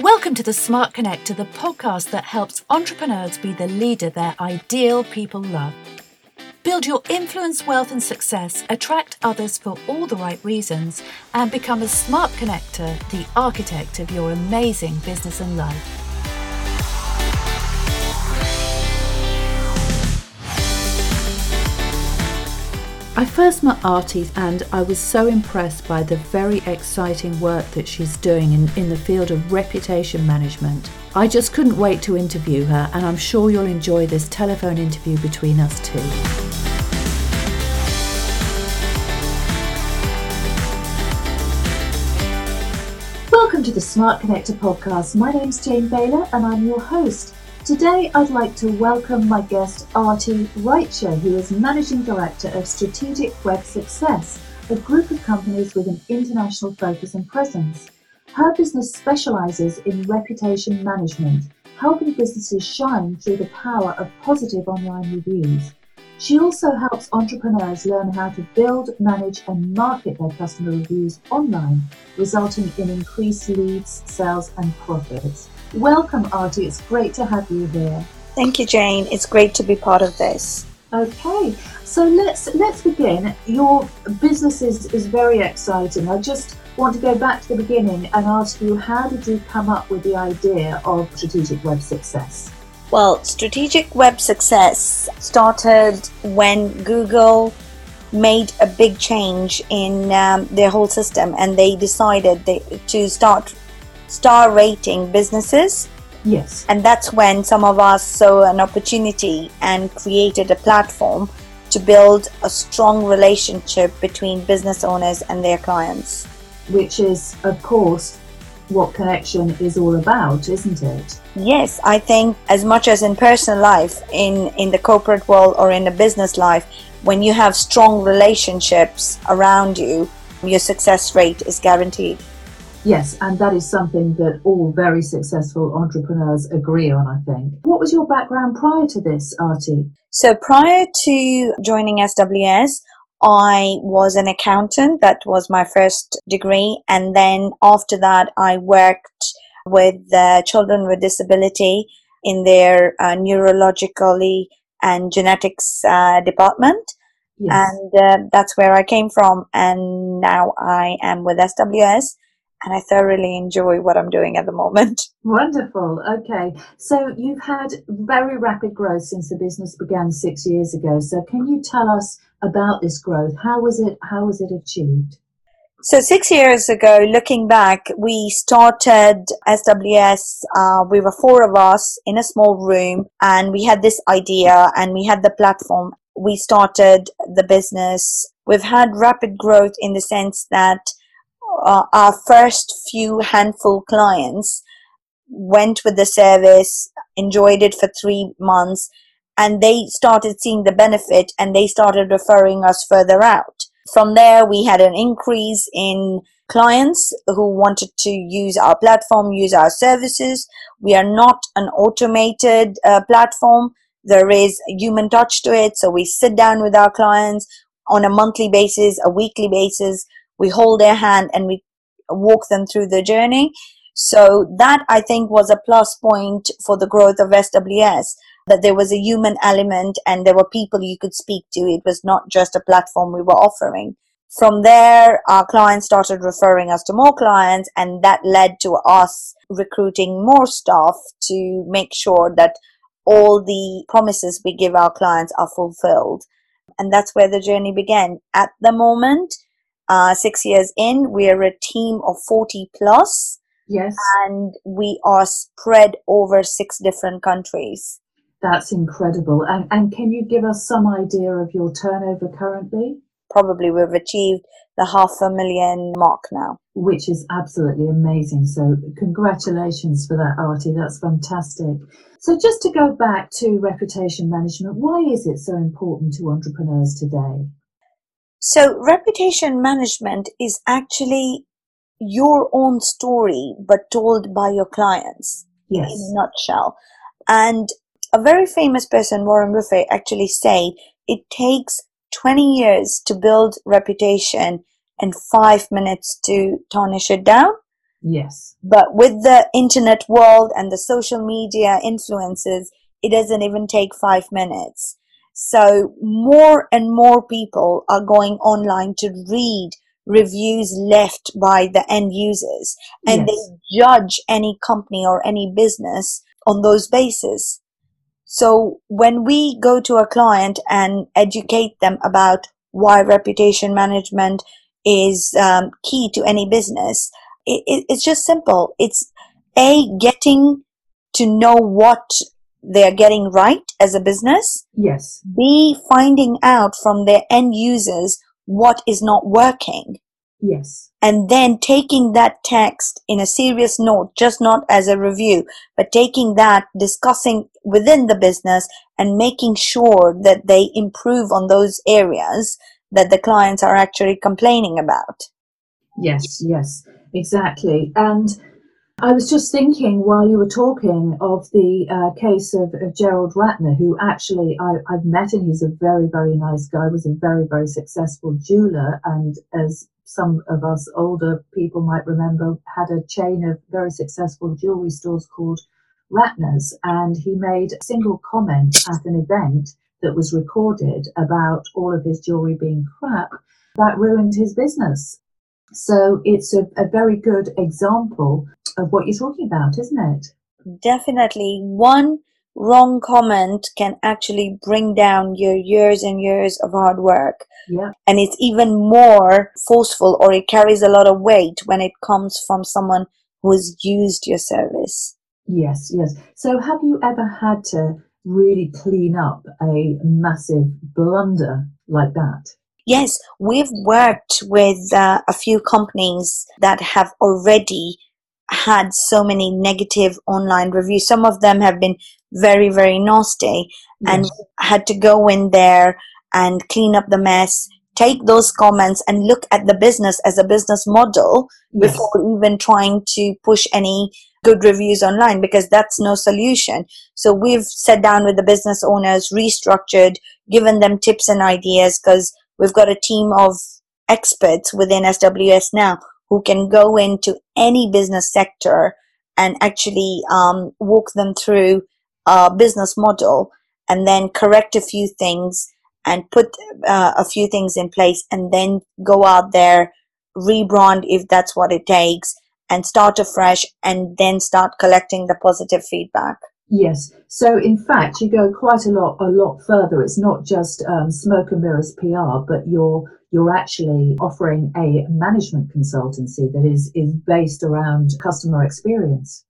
Welcome to the Smart Connector, the podcast that helps entrepreneurs be the leader their ideal people love. Build your influence, wealth, and success, attract others for all the right reasons, and become a smart connector, the architect of your amazing business and life. I first met Aarti and I was so impressed by the very exciting work that she's doing in, in the field of reputation management. I just couldn't wait to interview her, and I'm sure you'll enjoy this telephone interview between us two. Welcome to the Smart Connector podcast. My name's Jane Baylor and I'm your host. Today, I'd like to welcome my guest, Aarti Raicha, who is Managing Director of Strategic Web Success, a group of companies with an international focus and presence. Her business specializes in reputation management, helping businesses shine through the power of positive online reviews. She also helps entrepreneurs learn how to build, manage, and market their customer reviews online, resulting in increased leads, sales, and profits. Welcome, Aarti. It's great to have you here. Thank you, Jane. It's great to be part of this. Okay, so let's let's begin. Your business is, is very exciting. I just want to go back to the beginning and ask you how did you come up with the idea of strategic web success? Well, strategic web success started when Google made a big change in um, their whole system and they decided they, to start star rating businesses. Yes. And that's when some of us saw an opportunity and created a platform to build a strong relationship between business owners and their clients. Which is, of course, what connection is all about, isn't it? Yes, I think as much as in personal life, in, in the corporate world or in the business life, when you have strong relationships around you, your success rate is guaranteed. Yes, and that is something that all very successful entrepreneurs agree on, I think. What was your background prior to this, Aarti? So, prior to joining SWS, I was an accountant. That was my first degree. And then after that, I worked with uh, children with disability in their uh, neurologically and genetics uh, department. Yes. And uh, that's where I came from. And now I am with SWS and I thoroughly enjoy what I'm doing at the moment. Wonderful. Okay. So you've had very rapid growth since the business began six years ago. So can you tell us about this growth? How was it how was it achieved? So six years ago, looking back, we started SWS. Uh, we were four of us in a small room, and we had this idea, and we had the platform. We started the business. We've had rapid growth in the sense that uh, our first few handful clients went with the service, enjoyed it for three months, and they started seeing the benefit and they started referring us further out. From there, we had an increase in clients who wanted to use our platform, use our services. We are not an automated uh, platform. There is human touch to it. So we sit down with our clients on a monthly basis, a weekly basis we hold their hand and we walk them through the journey. So that I think was a plus point for the growth of SWS that there was a human element and there were people you could speak to. It was not just a platform we were offering. From there, our clients started referring us to more clients, and that led to us recruiting more staff to make sure that all the promises we give our clients are fulfilled. And that's where the journey began. At the moment, uh, six years in, we are a team of 40 plus. Yes. And we are spread over six different countries. That's incredible. And, and can you give us some idea of your turnover currently? Probably we've achieved the half a million mark now. Which is absolutely amazing. So, congratulations for that, Aarti. That's fantastic. So, just to go back to reputation management, why is it so important to entrepreneurs today? So, reputation management is actually your own story, but told by your clients yes. in a nutshell. And a very famous person, Warren Buffett, actually said it takes 20 years to build reputation and five minutes to tarnish it down. Yes. But with the internet world and the social media influences, it doesn't even take five minutes. So more and more people are going online to read reviews left by the end users and yes. they judge any company or any business on those bases. So when we go to a client and educate them about why reputation management is um, key to any business, it, it, it's just simple. It's a getting to know what they're getting right as a business. Yes. B finding out from their end users what is not working. Yes. And then taking that text in a serious note, just not as a review, but taking that, discussing within the business and making sure that they improve on those areas that the clients are actually complaining about. Yes, yes, exactly. And I was just thinking while you were talking of the uh, case of, of, Gerald Ratner, who actually I, have met and he's a very, very nice guy, was a very, very successful jeweler. And as some of us older people might remember, had a chain of very successful jewelry stores called Ratner's. And he made a single comment at an event that was recorded about all of his jewelry being crap that ruined his business. So it's a, a very good example of what you're talking about, isn't it? Definitely. One wrong comment can actually bring down your years and years of hard work. Yeah. And it's even more forceful or it carries a lot of weight when it comes from someone who has used your service. Yes, yes. So have you ever had to really clean up a massive blunder like that? Yes, we've worked with uh, a few companies that have already had so many negative online reviews. Some of them have been very, very nasty yes. and had to go in there and clean up the mess, take those comments and look at the business as a business model yes. before even trying to push any good reviews online because that's no solution. So we've sat down with the business owners, restructured, given them tips and ideas because we've got a team of experts within SWS now who can go into any business sector and actually um, walk them through a business model and then correct a few things and put uh, a few things in place and then go out there rebrand if that's what it takes and start afresh and then start collecting the positive feedback Yes. So in fact, you go quite a lot, a lot further. It's not just um, smoke and mirrors PR, but you're you're actually offering a management consultancy that is is based around customer experience.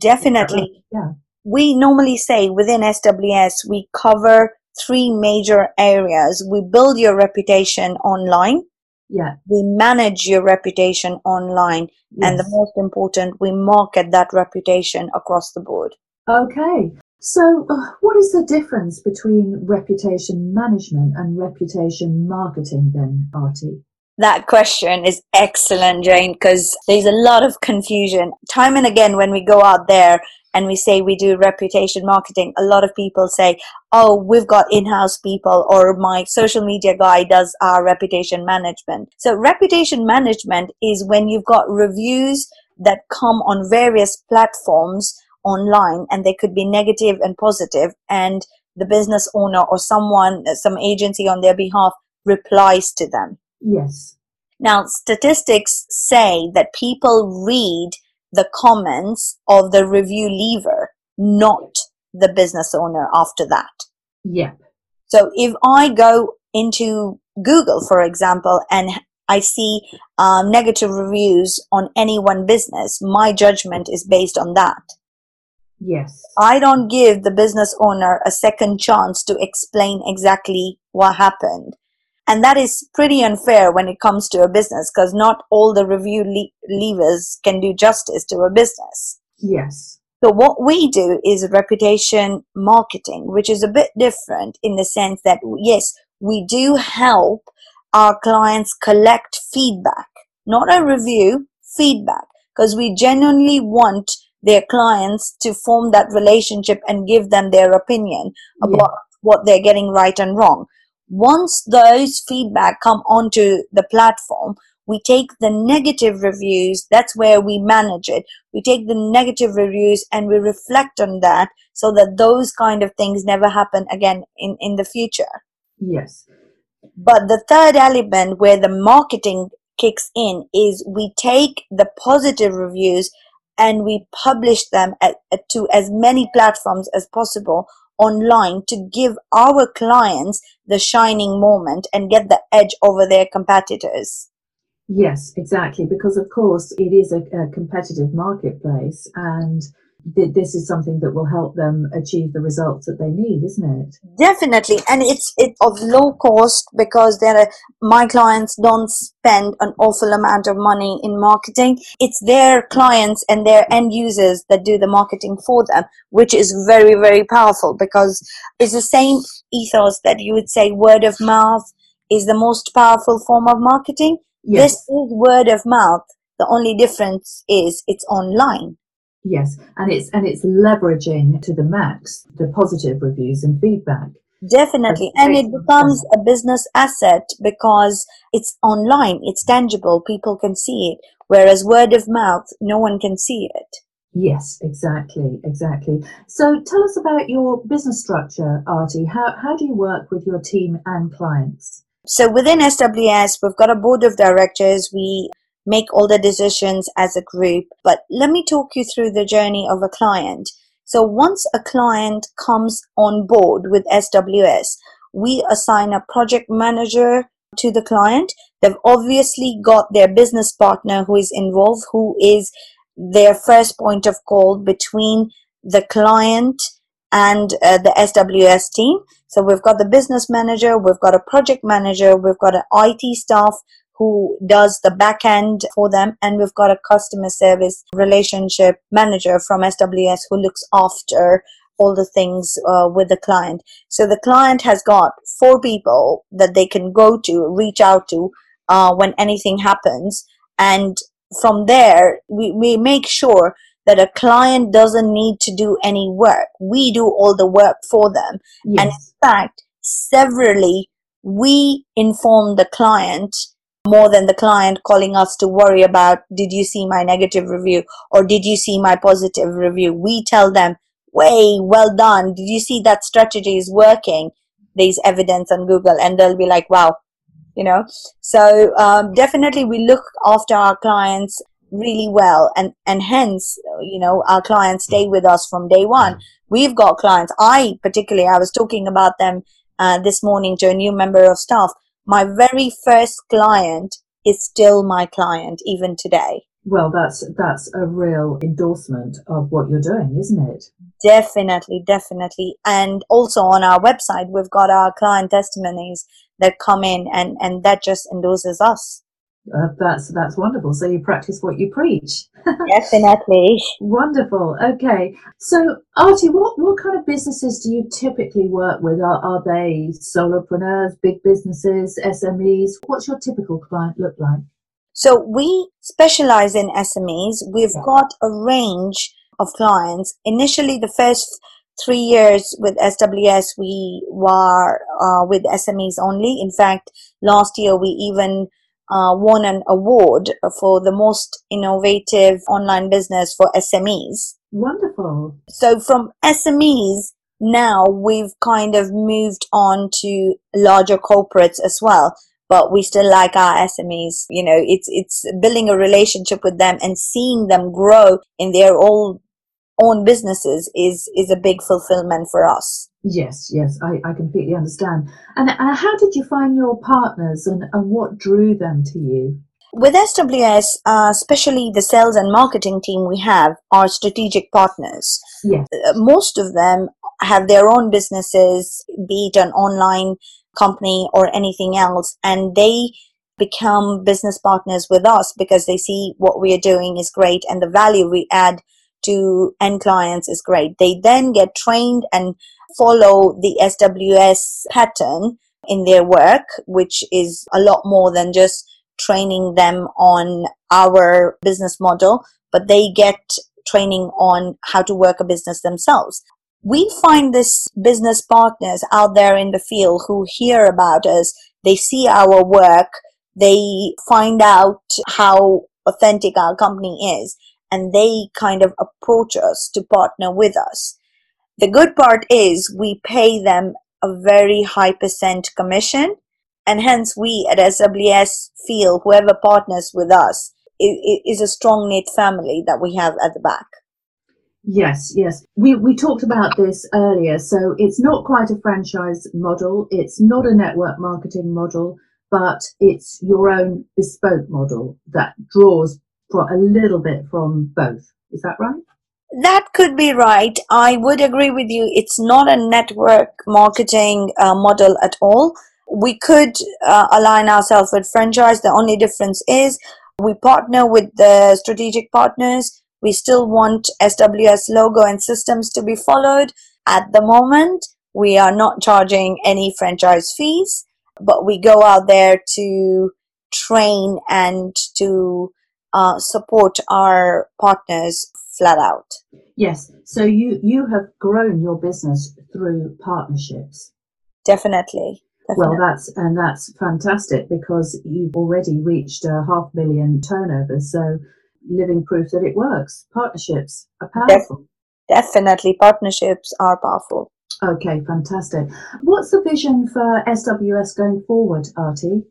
Definitely. Yeah. We normally say within SWS we cover three major areas. We build your reputation online. Yeah. We manage your reputation online. Yes. And the most important, we market that reputation across the board. Okay. So, uh, what is the difference between reputation management and reputation marketing then, Aarti? That question is excellent, Jane, because there's a lot of confusion. Time and again, when we go out there and we say we do reputation marketing, a lot of people say, Oh, we've got in house people, or my social media guy does our reputation management. So, reputation management is when you've got reviews that come on various platforms online and they could be negative and positive and the business owner or someone some agency on their behalf replies to them. Yes. Now statistics say that people read the comments of the review lever not the business owner after that. Yep so if i go into google for example and I see um, negative reviews on any one business, my judgment is based on that. Yes. I don't give the business owner a second chance to explain exactly what happened. And that is pretty unfair when it comes to a business because not all the review le- levers can do justice to a business. Yes. So what we do is reputation marketing, which is a bit different in the sense that yes, we do help our clients collect feedback, not a review, feedback, because we genuinely want their clients to form that relationship and give them their opinion about yeah. what they're getting right and wrong. Once those feedback come onto the platform, we take the negative reviews, that's where we manage it. We take the negative reviews and we reflect on that so that those kind of things never happen again in, in the future. Yes. But the third element where the marketing kicks in is we take the positive reviews and we publish them at, at, to as many platforms as possible online to give our clients the shining moment and get the edge over their competitors. Yes, exactly. Because of course it is a, a competitive marketplace and this is something that will help them achieve the results that they need, isn't it? Definitely. And it's, it's of low cost because there are, my clients don't spend an awful amount of money in marketing. It's their clients and their end users that do the marketing for them, which is very, very powerful because it's the same ethos that you would say word of mouth is the most powerful form of marketing Yes. This is word of mouth. The only difference is it's online. Yes, and it's and it's leveraging to the max the positive reviews and feedback. Definitely. And it becomes a business asset because it's online, it's tangible, people can see it. Whereas word of mouth, no one can see it. Yes, exactly, exactly. So tell us about your business structure, Aarti. How how do you work with your team and clients? So within SWS, we've got a board of directors. We make all the decisions as a group. But let me talk you through the journey of a client. So once a client comes on board with SWS, we assign a project manager to the client. They've obviously got their business partner who is involved, who is their first point of call between the client and uh, the SWS team. So we've got the business manager, we've got a project manager, we've got an IT staff who does the back end for them, and we've got a customer service relationship manager from SWS who looks after all the things uh, with the client. So the client has got four people that they can go to, reach out to uh, when anything happens. And from there, we, we make sure that a client doesn't need to do any work. We do all the work for them. Yes. And in fact, severally, we inform the client more than the client calling us to worry about, did you see my negative review or did you see my positive review? We tell them, way well done. Did you see that strategy is working? There's evidence on Google and they'll be like, wow, you know? So um, definitely we look after our clients really well and and hence you know our clients stay with us from day one we've got clients i particularly i was talking about them uh, this morning to a new member of staff my very first client is still my client even today. Well, that's that's a real endorsement of what you're doing, isn't it? definitely definitely. And also on our website we've got our client testimonies that come in and and that just endorses us Uh, that's that's wonderful. So you practice what you preach. definitely Wonderful. Okay. So Aarti, what what kind of businesses do you typically work with? Are are they solopreneurs, big businesses, SMEs? What's your typical client look like? So we specialize in SMEs. We've Yeah. got a range of clients. Initially, the first three years with SWS, we were uh, with SMEs only. In fact, last year we even uh, won an award for the most innovative online business for SMEs. Wonderful. So from SMEs, now we've kind of moved on to larger corporates as well. But we still like our SMEs. You know, it's it's building a relationship with them and seeing them grow in their own own businesses is is a big fulfillment for us. Yes, yes, I, I completely understand. And uh, how did you find your partners and, and what drew them to you? With SWS, uh, especially the sales and marketing team we have are strategic partners. Yes. Uh, most of them have their own businesses, be it an online company or anything else, and they become business partners with us because they see what we are doing is great and the value we add to end clients is great. They then get trained and follow the SWS pattern in their work, which is a lot more than just training them on our business model, but they get training on how to work a business themselves. We find this business partners out there in the field who hear about us, they see our work, they find out how authentic our company is and they kind of approach us to partner with us. The good part is we pay them a very high percent commission and hence we at SWS feel whoever partners with us is a strong knit family that we have at the back. Yes, yes. We we talked about this earlier. So it's not quite a franchise model. It's not a network marketing model, but it's your own bespoke model that draws for a little bit from both. Is that right? That could be right. I would agree with you. It's not a network marketing uh, model at all. We could uh, align ourselves with franchise. The only difference is we partner with the strategic partners. We still want SWS logo and systems to be followed. At the moment, we are not charging any franchise fees, but we go out there to train and to uh, support our partners flat out. Yes. So you you have grown your business through partnerships. Definitely. Well, that's and that's fantastic because you've already reached a half million turnover. So, living proof that it works. Partnerships are powerful. definitely, partnerships are powerful. Okay, fantastic. What's the vision for SWS going forward, Aarti?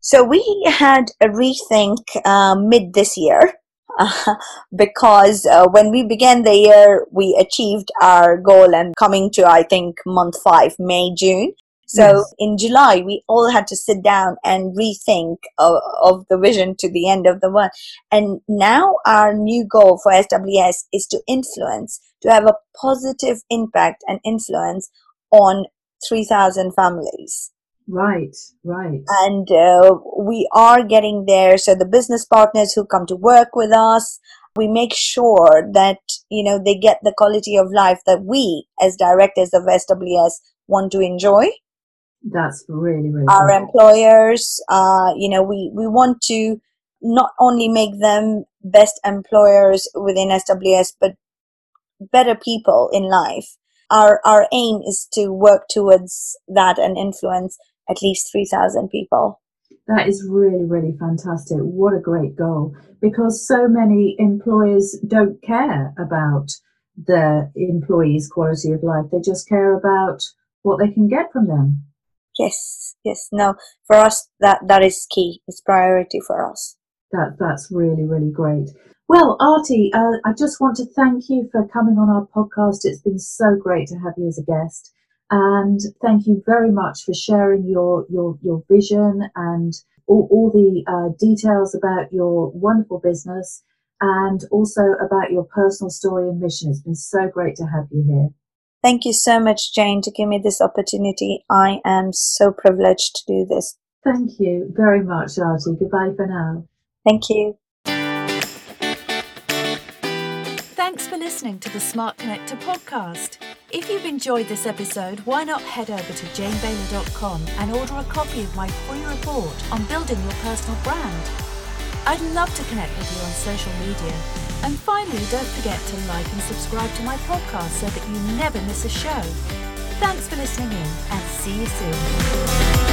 So we had a rethink uh, mid this year. Uh, because uh, when we began the year, we achieved our goal and coming to, I think, month five, May, June, so yes. in July, we all had to sit down and rethink of, of, the vision to the end of the one. And now our new goal for SWS is to influence, to have a positive impact and influence on 3,000 families. Right, right. And uh, we are getting there. So the business partners who come to work with us, we make sure that, you know, they get the quality of life that we as directors of SWS want to enjoy that's really, really our cool. employers. Uh, you know, we, we want to not only make them best employers within SWS, but better people in life. Our, our aim is to work towards that and influence at least 3,000 people. That is really, really fantastic. What a great goal. Because so many employers don't care about their employees' quality of life. They just care about what they can get from them. Yes, yes. No, for us that that is key. It's priority for us. That that's really really great. Well, Aarti, uh, I just want to thank you for coming on our podcast. It's been so great to have you as a guest, and thank you very much for sharing your your your vision and all, all the uh, details about your wonderful business and also about your personal story and mission. It's been so great to have you here. Thank you so much, Jane, to give me this opportunity. I am so privileged to do this. Thank you very much, Aarti. Goodbye for now. Thank you. Thanks for listening to the Smart Connector podcast. If you've enjoyed this episode, why not head over to janebaylor.com and order a copy of my free report on building your personal brand. I'd love to connect with you on social media. And finally, don't forget to like and subscribe to my podcast so that you never miss a show. Thanks for listening in and see you soon.